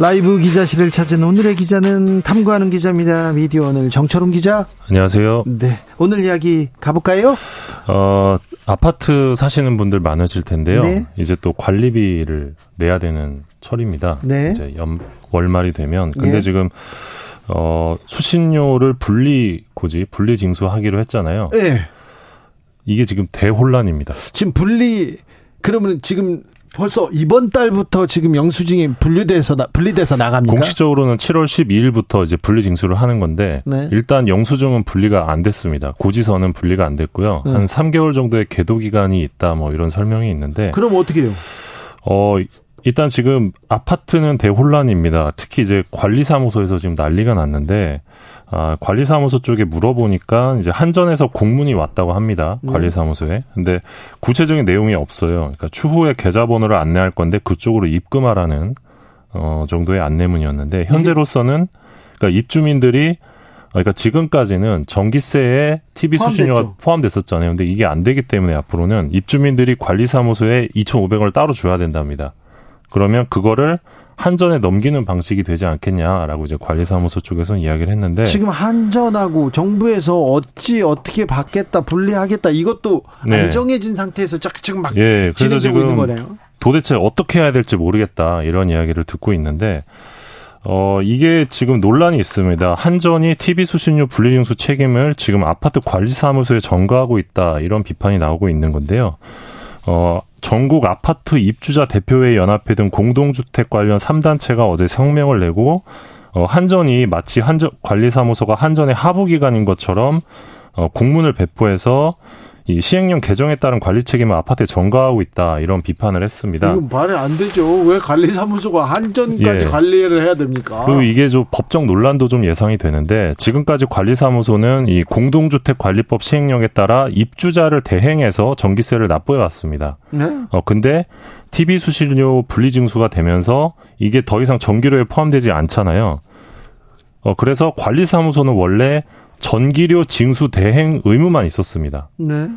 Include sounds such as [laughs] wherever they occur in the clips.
라이브 기자실을 찾은 오늘의 기자는 탐구하는 기자입니다. 미디어 오늘 정철웅 기자. 안녕하세요. 네. 오늘 이야기 가볼까요? 어, 아파트 사시는 분들 많으실 텐데요. 네. 이제 또 관리비를 내야 되는 철입니다. 네. 이제 연, 월말이 되면. 근데 네. 지금, 어, 수신료를 분리 고지, 분리 징수하기로 했잖아요. 네. 이게 지금 대혼란입니다. 지금 분리 그러면 지금 벌써 이번 달부터 지금 영수증이 분리돼서 나, 분리돼서 나갑니까? 공식적으로는 7월 12일부터 이제 분리 징수를 하는 건데 네. 일단 영수증은 분리가 안 됐습니다. 고지서는 분리가 안 됐고요. 네. 한 3개월 정도의 계도 기간이 있다 뭐 이런 설명이 있는데 그럼 어떻게 해요? 어 일단 지금 아파트는 대혼란입니다. 특히 이제 관리사무소에서 지금 난리가 났는데 아, 관리사무소 쪽에 물어보니까 이제 한전에서 공문이 왔다고 합니다. 네. 관리사무소에. 근데 구체적인 내용이 없어요. 그러니까 추후에 계좌번호를 안내할 건데 그쪽으로 입금하라는 어 정도의 안내문이었는데 현재로서는 그러니까 입주민들이 그러니까 지금까지는 전기세에 TV 수신료가 포함됐었잖아요. 근데 이게 안 되기 때문에 앞으로는 입주민들이 관리사무소에 2,500원을 따로 줘야 된답니다. 그러면 그거를 한전에 넘기는 방식이 되지 않겠냐라고 이제 관리사무소 쪽에서는 이야기를 했는데 지금 한전하고 정부에서 어찌 어떻게 받겠다 분리하겠다 이것도 네. 안 정해진 상태에서 지금 막 예, 그래서 지금 있는 거네요. 도대체 어떻게 해야 될지 모르겠다 이런 이야기를 듣고 있는데 어 이게 지금 논란이 있습니다. 한전이 TV 수신료 분리징수 책임을 지금 아파트 관리사무소에 전가하고 있다 이런 비판이 나오고 있는 건데요. 어 전국 아파트 입주자 대표회 연합회 등 공동주택 관련 3단체가 어제 성명을 내고 어, 한전이 마치 한전 관리사무소가 한전의 하부 기관인 것처럼 어, 공문을 배포해서 이 시행령 개정에 따른 관리 책임을 아파트에 전가하고 있다 이런 비판을 했습니다. 이건 말이 안 되죠. 왜 관리사무소가 한전까지 예. 관리를 해야 됩니까? 그리고 이게 좀 법적 논란도 좀 예상이 되는데 지금까지 관리사무소는 이 공동주택관리법 시행령에 따라 입주자를 대행해서 전기세를 납부해 왔습니다. 네? 어 근데 TV 수신료 분리징수가 되면서 이게 더 이상 전기료에 포함되지 않잖아요. 어 그래서 관리사무소는 원래 전기료 징수 대행 의무만 있었습니다. 네.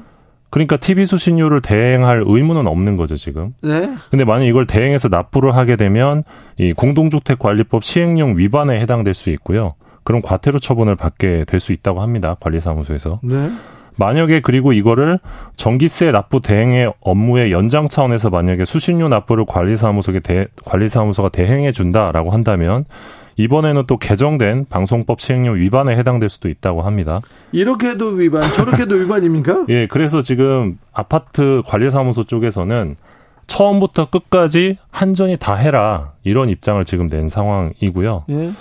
그러니까 TV 수신료를 대행할 의무는 없는 거죠, 지금. 네. 근데 만약 이걸 대행해서 납부를 하게 되면 이 공동주택 관리법 시행령 위반에 해당될 수 있고요. 그럼 과태료 처분을 받게 될 수 있다고 합니다. 관리사무소에서. 네. 만약에 그리고 이거를 전기세 납부 대행의 업무의 연장 차원에서 만약에 수신료 납부를 관리사무소에 대, 관리사무소가 대행해 준다라고 한다면 이번에는 또 개정된 방송법 시행령 위반에 해당될 수도 있다고 합니다. 이렇게 해도 위반, 저렇게 해도 위반입니까? [laughs] 예, 그래서 지금 아파트 관리사무소 쪽에서는 처음부터 끝까지 한전이 다 해라 이런 입장을 지금 낸 상황이고요. 예.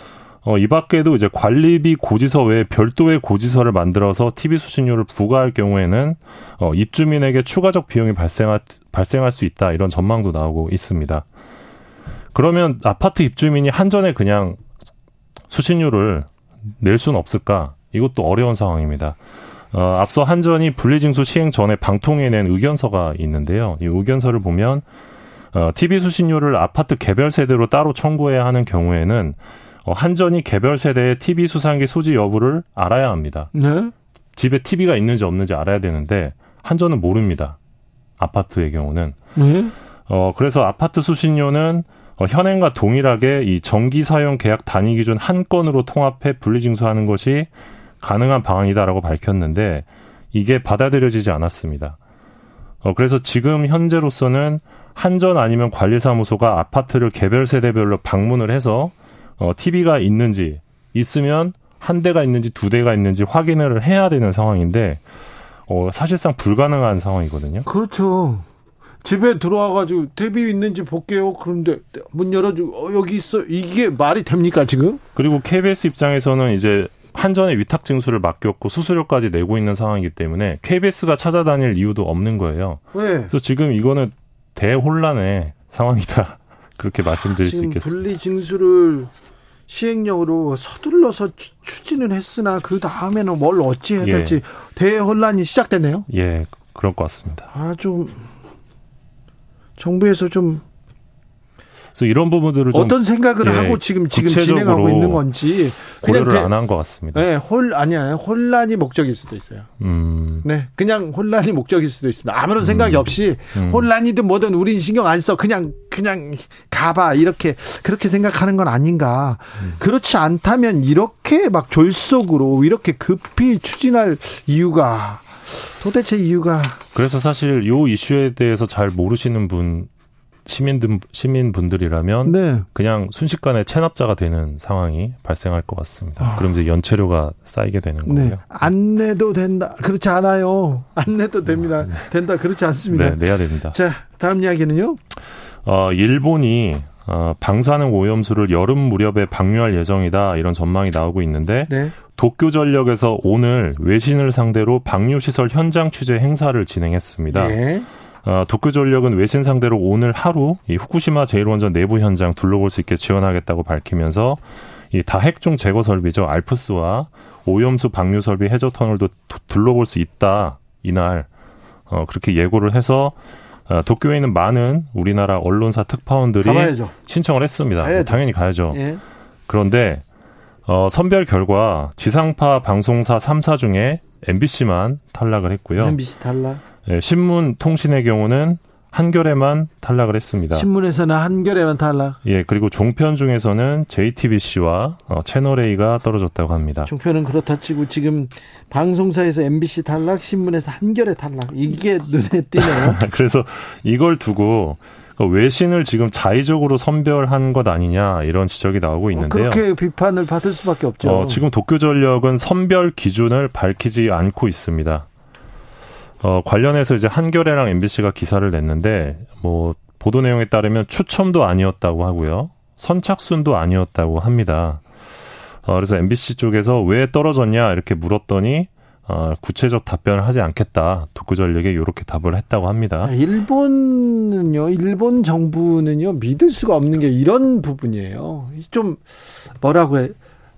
어, 이 밖에도 이제 관리비 고지서 외에 별도의 고지서를 만들어서 TV 수신료를 부과할 경우에는 어, 입주민에게 추가적 비용이 발생할, 발생할 수 있다 이런 전망도 나오고 있습니다. 그러면 아파트 입주민이 한전에 그냥 수신료를 낼 수는 없을까? 이것도 어려운 상황입니다. 어, 앞서 한전이 분리징수 시행 전에 방통위에 낸 의견서가 있는데요. 이 의견서를 보면 어, TV 수신료를 아파트 개별 세대로 따로 청구해야 하는 경우에는 어, 한전이 개별 세대의 TV 수상기 소지 여부를 알아야 합니다. 네? 집에 TV가 있는지 없는지 알아야 되는데 한전은 모릅니다. 아파트의 경우는. 네? 어, 그래서 아파트 수신료는 어, 현행과 동일하게 이 정기 사용 계약 단위 기준 한 건으로 통합해 분리징수하는 것이 가능한 방안이다라고 밝혔는데 이게 받아들여지지 않았습니다. 어, 그래서 지금 현재로서는 한전 아니면 관리사무소가 아파트를 개별 세대별로 방문을 해서 어, TV가 있는지 있으면 한 대가 있는지 두 대가 있는지 확인을 해야 되는 상황인데 어, 사실상 불가능한 상황이거든요. 그렇죠. 집에 들어와가지고 TV 있는지 볼게요. 그런데 문 열어주고 어, 여기 있어. 이게 말이 됩니까 지금? 그리고 KBS 입장에서는 이제 한전에 위탁 징수를 맡겼고 수수료까지 내고 있는 상황이기 때문에 KBS가 찾아다닐 이유도 없는 거예요. 왜? 그래서 지금 이거는 대혼란의 상황이다. [laughs] 그렇게 말씀드릴 수 있겠습니다. 분리 징수를 시행령으로 서둘러서 추진을 했으나 그 다음에는 뭘 어찌 해야 될지 예. 대혼란이 시작됐네요. 예, 그럴 것 같습니다. 아, 좀 정부에서 좀 그래서 이런 부분들을 어떤 생각을 예, 하고 지금 지금 진행하고 있는 건지 고려를 안 한 것 같습니다. 네, 홀 아니야 혼란이 목적일 수도 있어요. 음. 네, 그냥 혼란이 목적일 수도 있습니다. 아무런 생각이 음. 없이 음. 혼란이든 뭐든 우린 신경 안 써. 그냥 그냥 가봐 이렇게 그렇게 생각하는 건 아닌가. 음. 그렇지 않다면 이렇게 막 졸속으로 이렇게 급히 추진할 이유가 도대체 이유가 그래서 사실 요 이슈에 대해서 잘 모르시는 분 시민들 시민분들이라면 네. 그냥 순식간에 체납자가 되는 상황이 발생할 것 같습니다. 아. 그럼 이제 연체료가 쌓이게 되는 네. 거고요. 안 내도 된다. 그렇지 않아요. 안 내도 됩니다. 아, 네. 된다. 그렇지 않습니다. 네, 내야 됩니다. 자, 다음 이야기는요. 어, 일본이 어, 방사능 오염수를 여름 무렵에 방류할 예정이다 이런 전망이 나오고 있는데 네. 도쿄 전력에서 오늘 외신을 상대로 방류 시설 현장 취재 행사를 진행했습니다. 네. 어, 도쿄 전력은 외신 상대로 오늘 하루 이 후쿠시마 제1원전 내부 현장 둘러볼 수 있게 지원하겠다고 밝히면서 이 다핵종 제거 설비죠 알프스와 오염수 방류 설비 해저 터널도 둘러볼 수 있다 이날 어, 그렇게 예고를 해서 어, 도쿄에 있는 많은 우리나라 언론사 특파원들이 가봐야죠. 신청을 했습니다. 가야죠. 당연히 가야죠. 예. 그런데 어, 선별 결과 지상파 방송사 3사 중에 MBC만 탈락을 했고요. MBC 탈락. 예, 신문 통신의 경우는 한겨레만 탈락을 했습니다. 신문에서는 한겨레만 탈락. 예, 그리고 종편 중에서는 JTBC와 어, 채널 A가 떨어졌다고 합니다. 종편은 그렇다 치고 지금 방송사에서 MBC 탈락, 신문에서 한겨레 탈락. 이게 눈에 띄네요. [laughs] 그래서 이걸 두고 그 외신을 지금 자의적으로 선별한 것 아니냐 이런 지적이 나오고 어, 있는데요. 그렇게 비판을 받을 수밖에 없죠. 어, 지금 도쿄 전력은 선별 기준을 밝히지 않고 있습니다. 어, 관련해서 이제 한겨레랑 MBC가 기사를 냈는데 뭐 보도 내용에 따르면 추첨도 아니었다고 하고요. 선착순도 아니었다고 합니다. 어, 그래서 MBC 쪽에서 왜 떨어졌냐 이렇게 물었더니 어, 구체적 답변을 하지 않겠다. 독구전력에 이렇게 답을 했다고 합니다. 아, 일본은요, 일본 정부는요, 믿을 수가 없는 게 이런 부분이에요. 좀 뭐라고 해,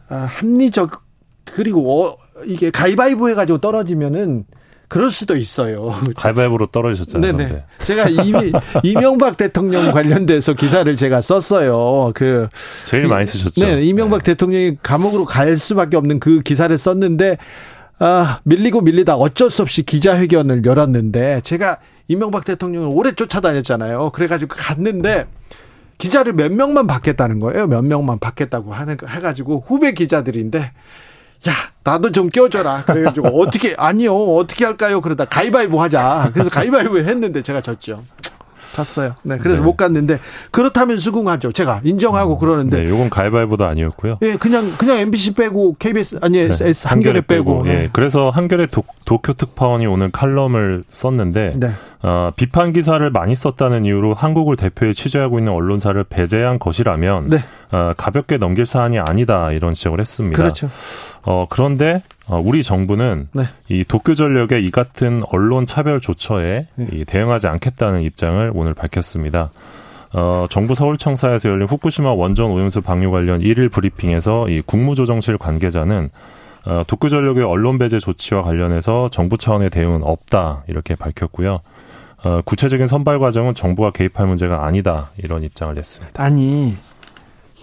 아, 합리적 그리고 어, 이게 가위바위보 해가지고 떨어지면은 그럴 수도 있어요. [laughs] 가위바위보로 떨어지셨잖아요. 네네. 제가 이미 [laughs] 이명박 대통령 관련돼서 기사를 제가 썼어요. 그 제일 많이 쓰셨죠. 네, 이명박 네. 대통령이 감옥으로 갈 수밖에 없는 그 기사를 썼는데 아, 밀리고 밀리다 어쩔 수 없이 기자회견을 열었는데 제가 이명박 대통령을 오래 쫓아다녔잖아요. 그래가지고 갔는데 기자를 몇 명만 받겠다는 거예요. 몇 명만 받겠다고 하는 해가지고 후배 기자들인데 야, 나도 좀 껴줘라. 그래가지고, [laughs] 어떻게, 아니요, 어떻게 할까요? 그러다 가위바위보 하자. 그래서 가위바위보 했는데 제가 졌죠. 갔어요. 네, 그래서 네. 못 갔는데 그렇다면 수긍하죠. 제가 인정하고 음, 그러는데. 네, 요건 가위바위보도 아니었고요. 예, 그냥 그냥 MBC 빼고 KBS 아니 네, 한겨레, 한겨레 빼고. 예, 그래서 한겨레 도, 도쿄 특파원이 오늘 칼럼을 썼는데 네. 어, 비판 기사를 많이 썼다는 이유로 한국을 대표해 취재하고 있는 언론사를 배제한 것이라면 네. 어, 가볍게 넘길 사안이 아니다 이런 지적을 했습니다. 그렇죠. 어, 그런데 어, 우리 정부는 네. 이 도쿄 전력의 이 같은 언론 차별 조처에 네. 이 대응하지 않겠다는 입장을 오늘 밝혔습니다. 어, 정부 서울청사에서 열린 후쿠시마 원전 오염수 방류 관련 일일 브리핑에서 이 국무조정실 관계자는 어, 도쿄 전력의 언론 배제 조치와 관련해서 정부 차원의 대응은 없다 이렇게 밝혔고요. 어, 구체적인 선발 과정은 정부가 개입할 문제가 아니다 이런 입장을 냈습니다. 아니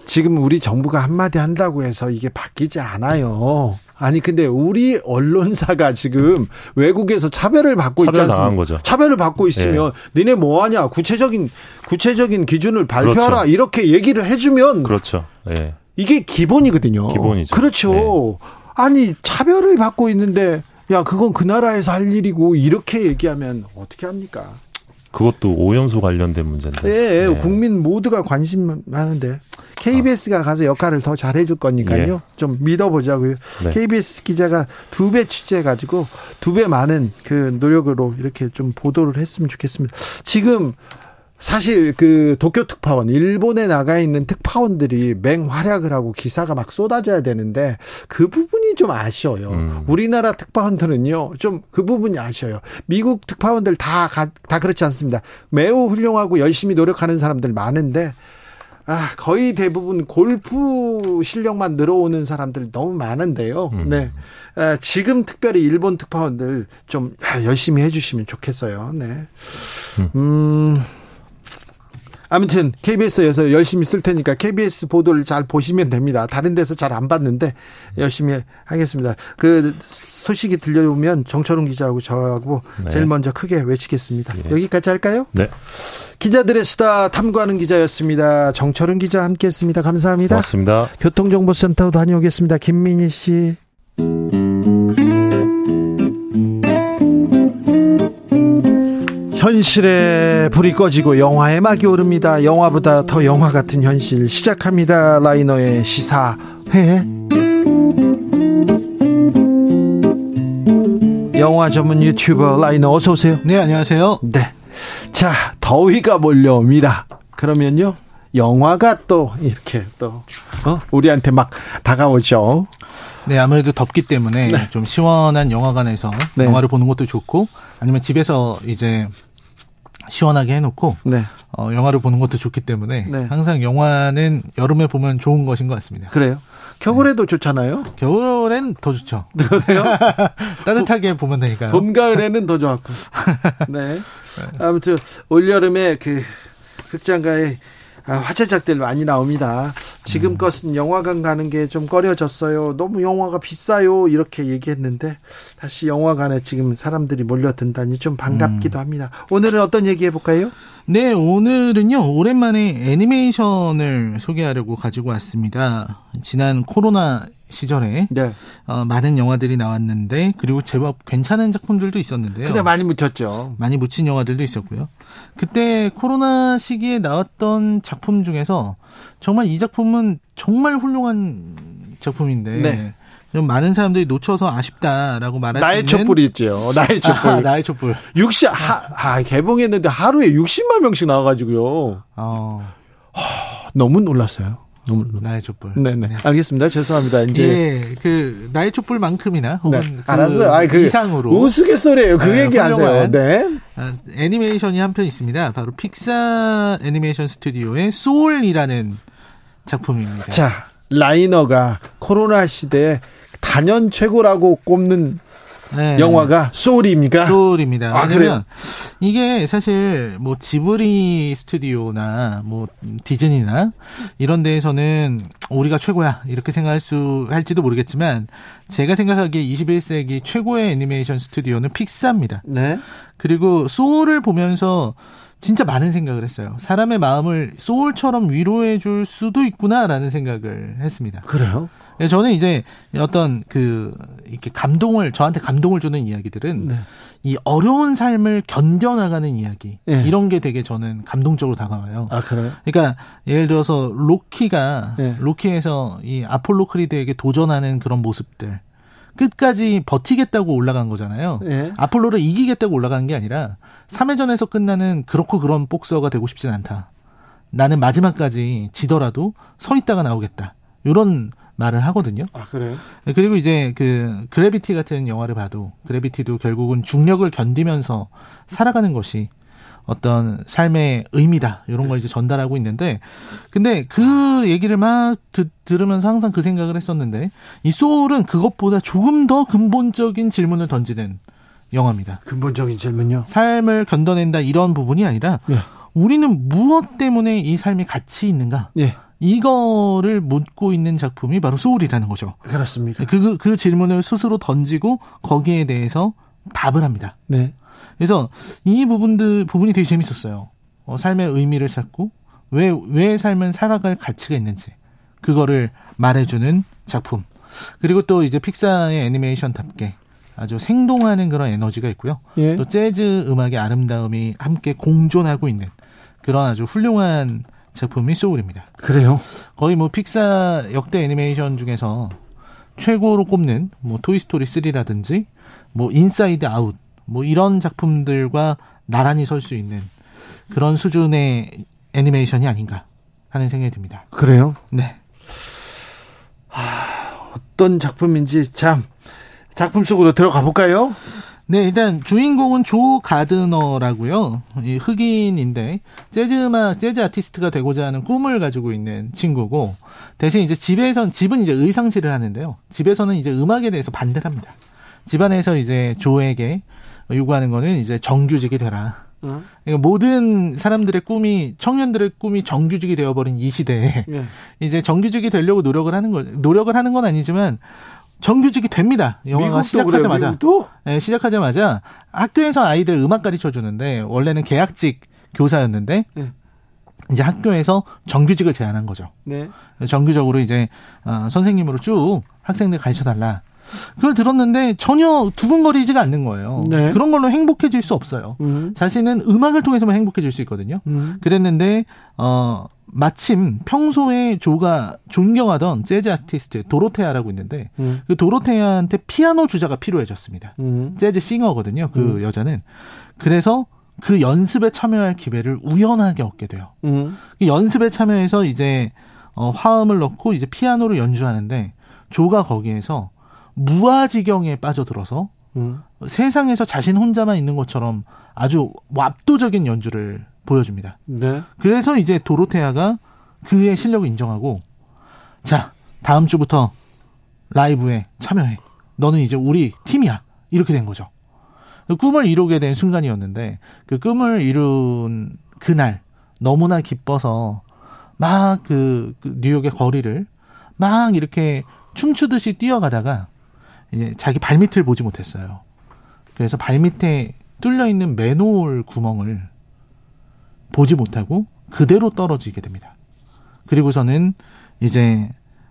지금 우리 정부가 한마디 한다고 해서 이게 바뀌지 않아요. 아니 근데 우리 언론사가 지금 외국에서 차별을 받고 차별 있지 않습니까? 거죠. 차별을 받고 있으면 네. 니네 뭐 하냐? 구체적인 구체적인 기준을 발표하라. 그렇죠. 이렇게 얘기를 해 주면 그렇죠. 네. 이게 기본이거든요. 기본이죠. 그렇죠. 네. 아니 차별을 받고 있는데 야, 그건 그 나라에서 할 일이고 이렇게 얘기하면 어떻게 합니까? 그것도 오염수 관련된 문제인데. 네, 네. 국민 모두가 관심 많은데 KBS가 아. 가서 역할을 더 잘해줄 거니까요. 예. 좀 믿어보자고요. 네. KBS 기자가 두 배 취재해가지고 두 배 많은 그 노력으로 이렇게 좀 보도를 했으면 좋겠습니다. 지금 사실 그 도쿄 특파원 일본에 나가 있는 특파원들이 맹활약을 하고 기사가 막 쏟아져야 되는데 그 부분이 좀 아쉬워요. 음. 우리나라 특파원들은요 좀 그 부분이 아쉬워요. 미국 특파원들 다다 다 그렇지 않습니다. 매우 훌륭하고 열심히 노력하는 사람들 많은데 아, 거의 대부분 골프 실력만 늘어오는 사람들 너무 많은데요. 음. 네. 아, 지금 특별히 일본 특파원들 좀 열심히 해주시면 좋겠어요. 네. 음. 음. 아무튼 KBS에서 열심히 쓸 테니까 KBS 보도를 잘 보시면 됩니다. 다른 데서 잘 안 봤는데 열심히 하겠습니다. 그 소식이 들려오면 정철웅 기자하고 저하고 네. 제일 먼저 크게 외치겠습니다. 네. 여기까지 할까요? 네. 기자들의 수다 탐구하는 기자였습니다. 정철은 기자 함께했습니다. 감사합니다. 고맙습니다. 교통정보센터 다녀오겠습니다. 김민희 씨. 현실에 불이 꺼지고 영화의 막이 오릅니다. 영화보다 더 영화 같은 현실 시작합니다. 라이너의 시사회. 영화 전문 유튜버 라이너 어서 오세요. 네, 안녕하세요. 네. 자, 더위가 몰려옵니다. 그러면요. 영화가 또 이렇게 또 어? 우리한테 막 다가오죠. 네, 아무래도 덥기 때문에 네. 좀 시원한 영화관에서 네. 영화를 보는 것도 좋고 아니면 집에서 이제 시원하게 해놓고 네. 어, 영화를 보는 것도 좋기 때문에 네. 항상 영화는 여름에 보면 좋은 것인 것 같습니다. 그래요? 겨울에도 네. 좋잖아요. 겨울엔 더 좋죠. 그래요? [laughs] 따뜻하게 보면 되니까요. 봄, 가을에는 더 좋았고. 네. [laughs] 아무튼 올 여름에 그 극장가에 아, 화제작들 많이 나옵니다. 지금 음. 것은 영화관 가는 게 좀 꺼려졌어요. 너무 영화가 비싸요. 이렇게 얘기했는데 다시 영화관에 지금 사람들이 몰려든다니 좀 반갑기도 음. 합니다. 오늘은 어떤 얘기 해볼까요? 네, 오늘은요, 오랜만에 애니메이션을 소개하려고 가지고 왔습니다. 지난 코로나 시절에 네. 어, 많은 영화들이 나왔는데 그리고 제법 괜찮은 작품들도 있었는데요. 근데 많이 묻혔죠. 많이 묻힌 영화들도 있었고요. 그때 코로나 시기에 나왔던 작품 중에서 정말 이 작품은 정말 훌륭한 작품인데 네. 좀 많은 사람들이 놓쳐서 아쉽다라고 말할 나의 수 있는 촛불이 있죠. [laughs] 나의 촛불. 아, 나의 촛불. 60 하, 아, 개봉했는데 하루에 60만 명씩 나와 가지고요. 어. 하, 너무 놀랐어요. 너무 나의 촛불. 네네. 네. 알겠습니다. 죄송합니다. 이제 예, 그 나의 촛불만큼이나 혹은 네. 그 알았어요. 아, 그 이상으로 우스갯소리예요. 그 네, 얘기하세요. 네. 아, 애니메이션이 한 편 있습니다. 바로 픽사 애니메이션 스튜디오의 소울이라는 작품입니다. 자, 라이너가 코로나 시대에 단연 최고라고 꼽는 네. 영화가 소울입니까? 소울입니다. 아, 왜냐면 이게 사실 뭐 지브리 스튜디오나 뭐 디즈니나 이런 데에서는 우리가 최고야 이렇게 생각할 수 할지도 모르겠지만 제가 생각하기에 21세기 최고의 애니메이션 스튜디오는 픽사입니다. 네. 그리고 소울을 보면서 진짜 많은 생각을 했어요. 사람의 마음을 소울처럼 위로해 줄 수도 있구나라는 생각을 했습니다. 그래요? 예, 저는 이제 어떤 그 이렇게 감동을 저한테 감동을 주는 이야기들은 네. 이 어려운 삶을 견뎌나가는 이야기 네. 이런 게 되게 저는 감동적으로 다가와요. 아 그래요? 그러니까 예를 들어서 로키가 네. 로키에서 이 아폴로 크리드에게 도전하는 그런 모습들 끝까지 버티겠다고 올라간 거잖아요. 네. 아폴로를 이기겠다고 올라간 게 아니라 3회전에서 끝나는 그렇고 그런 복서가 되고 싶진 않다. 나는 마지막까지 지더라도 서 있다가 나오겠다. 이런 말을 하거든요. 아, 그래요? 그리고 이제 그 그래비티 같은 영화를 봐도 그래비티도 결국은 중력을 견디면서 살아가는 것이 어떤 삶의 의미다. 이런 걸 이제 전달하고 있는데 근데 그 얘기를 막 드, 들으면서 항상 그 생각을 했었는데 이 소울은 그것보다 조금 더 근본적인 질문을 던지는 영화입니다. 근본적인 질문요? 삶을 견뎌낸다 이런 부분이 아니라 네. 우리는 무엇 때문에 이 삶이 가치 있는가? 네. 이거를 묻고 있는 작품이 바로 소울이라는 거죠. 그렇습니까? 그, 그 질문을 스스로 던지고 거기에 대해서 답을 합니다. 네. 그래서 이 부분들, 부분이 되게 재밌었어요. 어, 삶의 의미를 찾고 왜, 왜 삶은 살아갈 가치가 있는지 그거를 말해주는 작품. 그리고 또 이제 픽사의 애니메이션답게 아주 생동하는 그런 에너지가 있고요. 예. 또 재즈 음악의 아름다움이 함께 공존하고 있는 그런 아주 훌륭한 작품이 소울입니다. 그래요? 거의 뭐 픽사 역대 애니메이션 중에서 최고로 꼽는 뭐 토이스토리 3라든지 뭐 인사이드 아웃 뭐 이런 작품들과 나란히 설 수 있는 그런 수준의 애니메이션이 아닌가 하는 생각이 듭니다. 그래요? 네. 하, 어떤 작품인지 참 작품 속으로 들어가 볼까요? 네, 일단 주인공은 조 가드너라고요. 이 흑인인데 재즈 음악, 재즈 아티스트가 되고자 하는 꿈을 가지고 있는 친구고 대신 이제 집에선 집은 이제 의상실을 하는데요. 집에서는 이제 음악에 대해서 반대를 합니다. 집안에서 이제 조에게 요구하는 거는 이제 정규직이 되라. 응? 그러니까 모든 사람들의 꿈이 청년들의 꿈이 정규직이 되어버린 이 시대에 예. 이제 정규직이 되려고 노력을 하는 거 노력을 하는 건 아니지만 정규직이 됩니다. 영화가 시작하자마자. 네, 시작하자마자 학교에서 아이들 음악 가르쳐 주는데 원래는 계약직 교사였는데 네. 이제 학교에서 정규직을 제안한 거죠. 네. 정규적으로 이제 어, 선생님으로 쭉 학생들 가르쳐 달라. 그걸 들었는데 전혀 두근거리지가 않는 거예요. 네. 그런 걸로 행복해질 수 없어요. 음. 자신은 음악을 통해서만 행복해질 수 있거든요. 음. 그랬는데 어 마침 평소에 조가 존경하던 재즈 아티스트 도로테아라고 있는데 음. 그 도로테아한테 피아노 주자가 필요해졌습니다. 음. 재즈 싱어거든요. 그 음. 여자는 그래서 그 연습에 참여할 기회를 우연하게 얻게 돼요. 음. 그 연습에 참여해서 이제 어, 화음을 넣고 이제 피아노를 연주하는데 조가 거기에서 무아지경에 빠져들어서 음. 세상에서 자신 혼자만 있는 것처럼 아주 압도적인 연주를 보여줍니다. 네. 그래서 이제 도로테아가 그의 실력을 인정하고 자 다음 주부터 라이브에 참여해. 너는 이제 우리 팀이야. 이렇게 된 거죠. 그 꿈을 이루게 된 순간이었는데 그 꿈을 이룬 그날 너무나 기뻐서 막그 그 뉴욕의 거리를 막 이렇게 춤추듯이 뛰어가다가 이제 자기 발밑을 보지 못했어요. 그래서 발밑에 뚫려 있는 맨홀 구멍을 보지 못하고 그대로 떨어지게 됩니다. 그리고서는 이제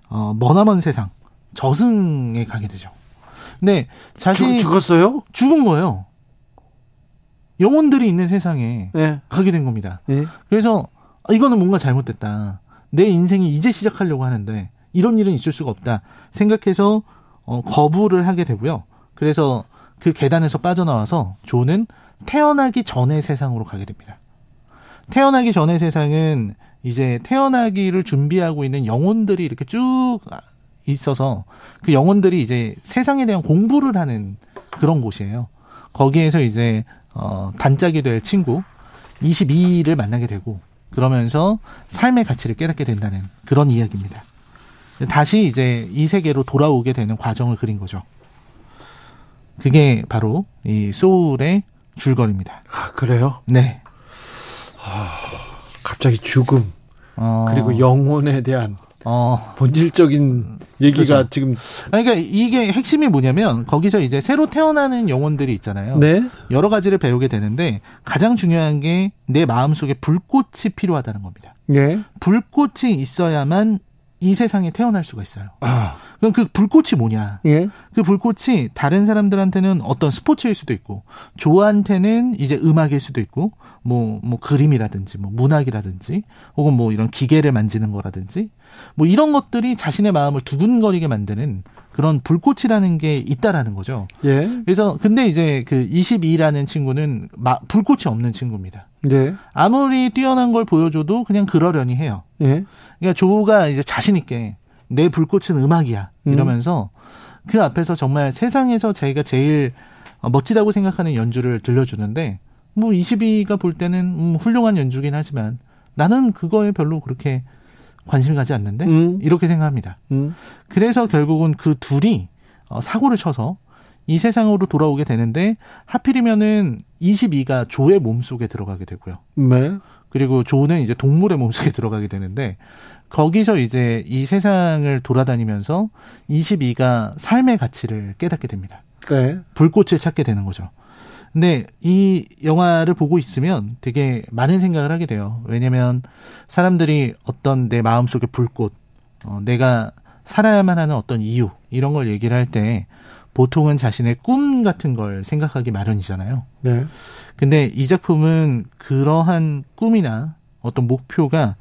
어, 머나먼 세상 저승에 가게 되죠. 근데 자신 죽, 었어요 죽은 거예요. 영혼들이 있는 세상에 네. 가게 된 겁니다. 네. 그래서 아, 이거는 뭔가 잘못됐다. 내 인생이 이제 시작하려고 하는데 이런 일은 있을 수가 없다 생각해서 어, 거부를 하게 되고요. 그래서 그 계단에서 빠져나와서 조는 태어나기 전의 세상으로 가게 됩니다. 태어나기 전의 세상은 이제 태어나기를 준비하고 있는 영혼들이 이렇게 쭉 있어서 그 영혼들이 이제 세상에 대한 공부를 하는 그런 곳이에요. 거기에서 이제 어 단짝이 될 친구 22를 만나게 되고 그러면서 삶의 가치를 깨닫게 된다는 그런 이야기입니다. 다시 이제 이 세계로 돌아오게 되는 과정을 그린 거죠. 그게 바로 이 소울의 줄거리입니다. 아, 그래요? 네. 아, 갑자기 죽음 어... 그리고 영혼에 대한 어... 본질적인 얘기가 그렇죠. 지금 그러니까 이게 핵심이 뭐냐면 거기서 이제 새로 태어나는 영혼들이 있잖아요. 네. 여러 가지를 배우게 되는데 가장 중요한 게 내 마음속에 불꽃이 필요하다는 겁니다. 네. 불꽃이 있어야만 이 세상에 태어날 수가 있어요. 아. 그럼 그 불꽃이 뭐냐? 예? 그 불꽃이 다른 사람들한테는 어떤 스포츠일 수도 있고, 조한테는 이제 음악일 수도 있고, 뭐, 뭐 그림이라든지, 뭐 문학이라든지, 혹은 뭐 이런 기계를 만지는 거라든지, 뭐 이런 것들이 자신의 마음을 두근거리게 만드는 그런 불꽃이라는 게 있다라는 거죠. 예. 그래서 근데 이제 그 22라는 친구는 마, 불꽃이 없는 친구입니다. 네. 아무리 뛰어난 걸 보여줘도 그냥 그러려니 해요. 예. 그러니까 조가 이제 자신 있게 내 불꽃은 음악이야 음. 이러면서 음. 그 앞에서 정말 세상에서 자기가 제일 멋지다고 생각하는 연주를 들려주는데 뭐 22가 볼 때는 음, 훌륭한 연주긴 하지만 나는 그거에 별로 그렇게 관심이 가지 않는데 음. 이렇게 생각합니다. 음. 그래서 결국은 그 둘이 어, 사고를 쳐서 이 세상으로 돌아오게 되는데 하필이면은 22가 조의 몸속에 들어가게 되고요. 네. 그리고 조는 이제 동물의 몸속에 들어가게 되는데 거기서 이제 이 세상을 돌아다니면서 22가 삶의 가치를 깨닫게 됩니다. 네. 불꽃을 찾게 되는 거죠. 근데 이 영화를 보고 있으면 되게 많은 생각을 하게 돼요. 왜냐면 사람들이 어떤 내 마음속의 불꽃, 어, 내가 살아야만 하는 어떤 이유, 이런 걸 얘기를 할 때 보통은 자신의 꿈 같은 걸 생각하기 마련이잖아요. 네. 근데 이 작품은 그러한 꿈이나 어떤 목표가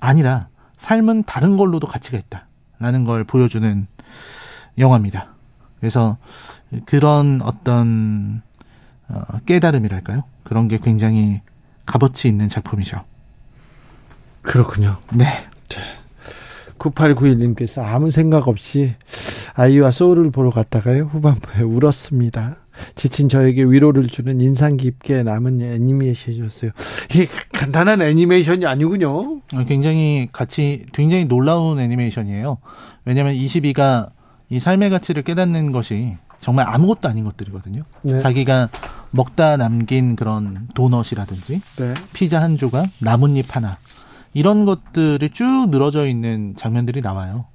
아니라 삶은 다른 걸로도 가치가 있다라는 걸 보여주는 영화입니다. 그래서 그런 어떤 어, 깨달음이랄까요? 그런 게 굉장히 값어치 있는 작품이죠. 그렇군요. 네. 9891님께서 아무 생각 없이 아이와 소울을 보러 갔다가요. 후반부에 울었습니다. 지친 저에게 위로를 주는 인상 깊게 남은 애니메이션이었어요. 이게 간단한 애니메이션이 아니군요. 어, 굉장히 같이 굉장히 놀라운 애니메이션이에요. 왜냐하면 22가 이 삶의 가치를 깨닫는 것이 정말 아무것도 아닌 것들이거든요. 네. 자기가 먹다 남긴 그런 도넛이라든지 네. 피자 한 조각, 나뭇잎 하나 이런 것들이 쭉 늘어져 있는 장면들이 나와요.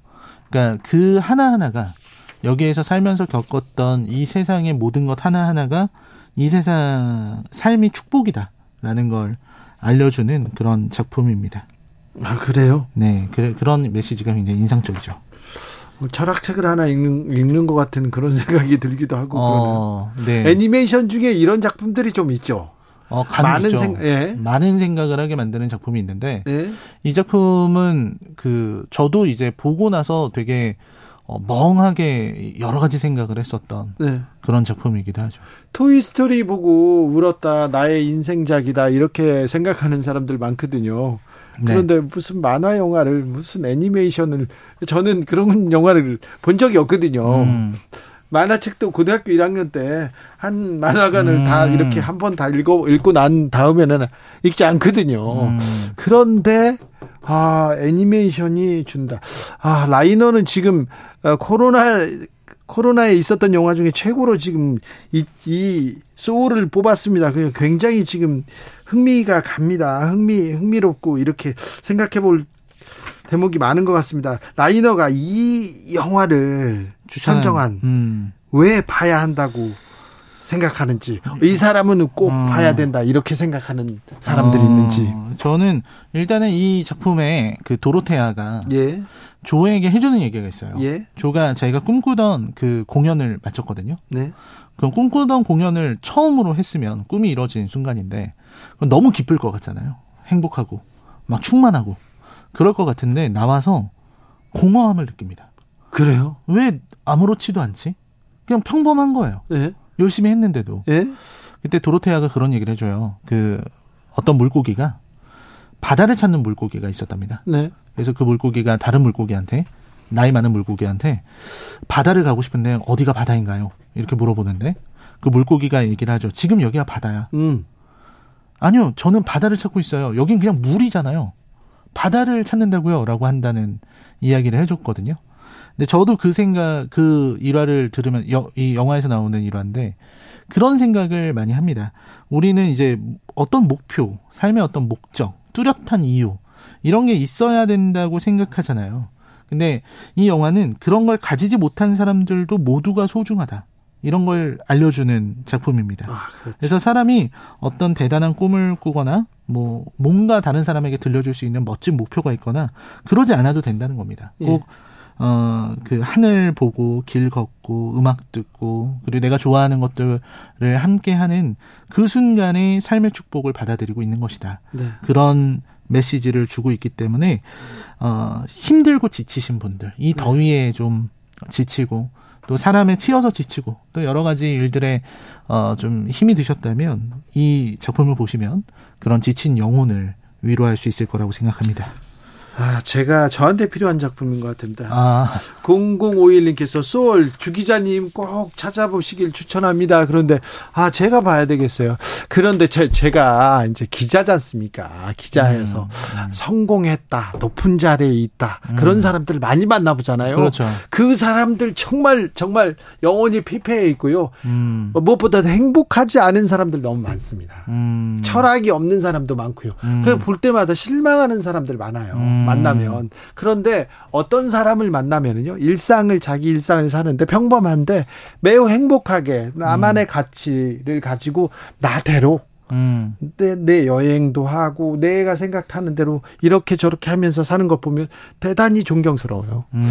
그러니까 그 하나하나가 여기에서 살면서 겪었던 이 세상의 모든 것 하나하나가 이 세상 삶이 축복이다라는 걸 알려주는 그런 작품입니다. 아 그래요? 네, 그, 그런 메시지가 굉장히 인상적이죠. 뭐 철학책을 하나 읽는, 읽는 것 같은 그런 [laughs] 생각이 들기도 하고 어, 네. 애니메이션 중에 이런 작품들이 좀 있죠. 어, 많은 생, 예. 많은 생각을 하게 만드는 작품이 있는데 예. 이 작품은 그 저도 이제 보고 나서 되게 어, 멍하게 여러 가지 생각을 했었던 네. 그런 작품이기도 하죠. 토이 스토리 보고 울었다, 나의 인생작이다, 이렇게 생각하는 사람들 많거든요. 네. 그런데 무슨 만화 영화를, 무슨 애니메이션을, 저는 그런 영화를 본 적이 없거든요. 음. 만화책도 고등학교 1학년 때 한 만화관을 음. 다 이렇게 한 번 다 읽고, 읽고 난 다음에는 읽지 않거든요. 음. 그런데 아, 애니메이션이 준다. 아, 라이너는 지금 어, 코로나 코로나에 있었던 영화 중에 최고로 지금 이, 이 소울을 뽑았습니다. 굉장히 지금 흥미가 갑니다. 흥미 흥미롭고 이렇게 생각해 볼 대목이 많은 것 같습니다. 라이너가 이 영화를 추천 정한 음. 왜 봐야 한다고 생각하는지 이 사람은 꼭 어. 봐야 된다 이렇게 생각하는 사람들이 어. 있는지 저는 일단은 이 작품의 그 도로테아가 예. 조에게 해주는 얘기가 있어요. 예. 조가 자기가 꿈꾸던 그 공연을 마쳤거든요. 네. 그럼 꿈꾸던 공연을 처음으로 했으면 꿈이 이루어진 순간인데 너무 기쁠 것 같잖아요. 행복하고 막 충만하고 그럴 것 같은데 나와서 공허함을 느낍니다. 그래요? 왜 아무렇지도 않지? 그냥 평범한 거예요. 예? 열심히 했는데도. 예? 그때 도로테아가 그런 얘기를 해줘요. 그 어떤 물고기가 바다를 찾는 물고기가 있었답니다. 네. 그래서 그 물고기가 다른 물고기한테 나이 많은 물고기한테 바다를 가고 싶은데 어디가 바다인가요? 이렇게 물어보는데 그 물고기가 얘기를 하죠. 지금 여기가 바다야. 음. 아니요, 저는 바다를 찾고 있어요. 여긴 그냥 물이잖아요. 바다를 찾는다고요? 라고 한다는 이야기를 해줬거든요. 근데 저도 그 생각, 그 일화를 들으면, 여, 이 영화에서 나오는 일화인데, 그런 생각을 많이 합니다. 우리는 이제 어떤 목표, 삶의 어떤 목적, 뚜렷한 이유, 이런 게 있어야 된다고 생각하잖아요. 근데 이 영화는 그런 걸 가지지 못한 사람들도 모두가 소중하다. 이런 걸 알려주는 작품입니다. 아, 그렇죠. 그래서 사람이 어떤 대단한 꿈을 꾸거나 뭐 뭔가 다른 사람에게 들려줄 수 있는 멋진 목표가 있거나 그러지 않아도 된다는 겁니다. 예. 꼭 어, 그 하늘 보고 길 걷고 음악 듣고 그리고 내가 좋아하는 것들을 함께 하는 그 순간의 삶의 축복을 받아들이고 있는 것이다. 네. 그런 메시지를 주고 있기 때문에 어, 힘들고 지치신 분들, 이 네. 더위에 좀 지치고 또 사람에 치여서 지치고 또 여러 가지 일들에 어, 좀 힘이 드셨다면 이 작품을 보시면 그런 지친 영혼을 위로할 수 있을 거라고 생각합니다. 아, 제가 저한테 필요한 작품인 것 같습니다. 아. 0051님께서 소울 주 기자님 꼭 찾아보시길 추천합니다. 그런데 아 제가 봐야 되겠어요. 그런데 제, 제가 이제 기자지 않습니까? 기자여서 음, 음. 성공했다, 높은 자리에 있다 음. 그런 사람들 많이 만나보잖아요. 그렇죠. 그 사람들 정말 정말 영혼이 피폐해 있고요. 음. 무엇보다 행복하지 않은 사람들 너무 많습니다. 음. 철학이 없는 사람도 많고요. 음. 그냥 볼 때마다 실망하는 사람들 많아요. 음. 만나면 그런데 어떤 사람을 만나면은요 일상을 자기 일상을 사는데 평범한데 매우 행복하게 나만의 음. 가치를 가지고 나대로 음. 내, 내 여행도 하고 내가 생각하는 대로 이렇게 저렇게 하면서 사는 것 보면 대단히 존경스러워요. 음.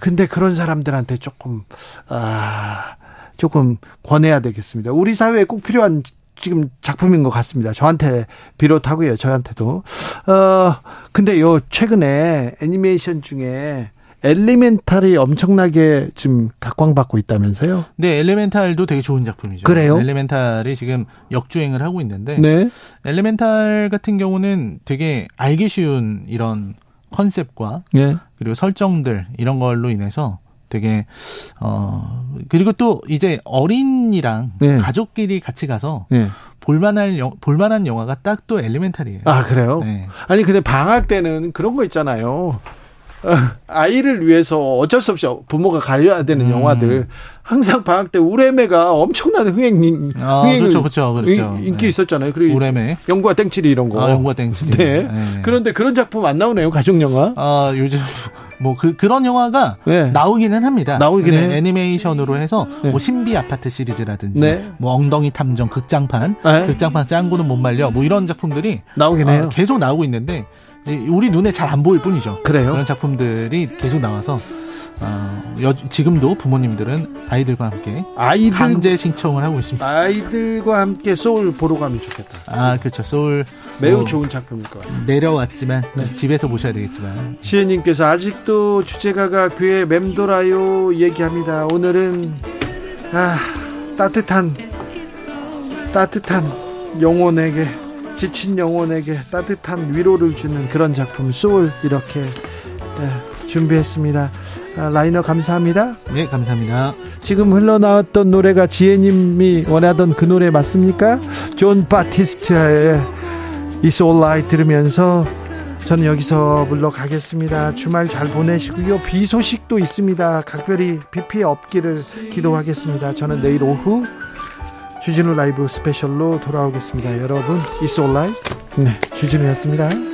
근데 그런 사람들한테 조금 아 조금 권해야 되겠습니다. 우리 사회에 꼭 필요한 지금 작품인 것 같습니다. 저한테 비롯하고요. 저한테도. 어, 근데 요 최근에 애니메이션 중에 엘리멘탈이 엄청나게 지금 각광받고 있다면서요? 네, 엘리멘탈도 되게 좋은 작품이죠. 그래요? 엘리멘탈이 지금 역주행을 하고 있는데 네. 엘리멘탈 같은 경우는 되게 알기 쉬운 이런 컨셉과 네. 그리고 설정들 이런 걸로 인해서 되게 어 그리고 또 이제 어린이랑 네. 가족끼리 같이 가서 네. 볼만한 영, 볼만한 영화가 딱 또 엘리멘탈이에요. 아 그래요? 네. 아니 근데 방학 때는 그런 거 있잖아요. 어, [laughs] 아이를 위해서 어쩔 수 없이 부모가 가야 되는 음. 영화들 항상 방학 때 우레메가 엄청난 흥행 아, 흥행 그렇죠, 그렇죠, 그렇죠. 인기 네. 있었잖아요. 그리고 우레메 영구와 땡칠이 이런 거. 아, 영구와 땡칠이. 네. 네. 그런데 그런 작품 안 나오네요. 가족 영화. 아 요즘 뭐 그 그런 영화가 네. 나오기는 합니다. 나오긴 해. 애니메이션으로 해서 네. 뭐 신비 아파트 시리즈라든지 네. 뭐 엉덩이 탐정 극장판, 네. 극장판 짱구는 못 말려 뭐 이런 작품들이 나오긴 해요. 어, 계속 나오고 있는데 우리 눈에 잘 안 보일 뿐이죠. 그래요? 그런 작품들이 계속 나와서 어, 여, 지금도 부모님들은 아이들과 함께 아이들, 강제 신청을 하고 있습니다. 아이들과 함께 소울 보러 가면 좋겠다. 아 그렇죠. 소울 매우 뭐, 좋은 작품일 것 같아요. 내려왔지만 네. 집에서 보셔야 되겠지만. 지혜님께서 아직도 주제가가 귀에 맴돌아요 얘기합니다. 오늘은 아 따뜻한 따뜻한 영혼에게 지친 영혼에게 따뜻한 위로를 주는 그런 작품 소울 이렇게 네, 준비했습니다. 아, 라이너 감사합니다. 네, 감사합니다. 지금 흘러나왔던 노래가 지혜님이 원하던 그 노래 맞습니까? 존 바티스트의 It's Alright 들으면서 저는 여기서 물러가겠습니다. 주말 잘 보내시고요. 비 소식도 있습니다. 각별히 비 피해 없기를 기도하겠습니다. 저는 내일 오후 주진우 라이브 스페셜로 돌아오겠습니다. 여러분, It's Alright. 네, 주진우였습니다.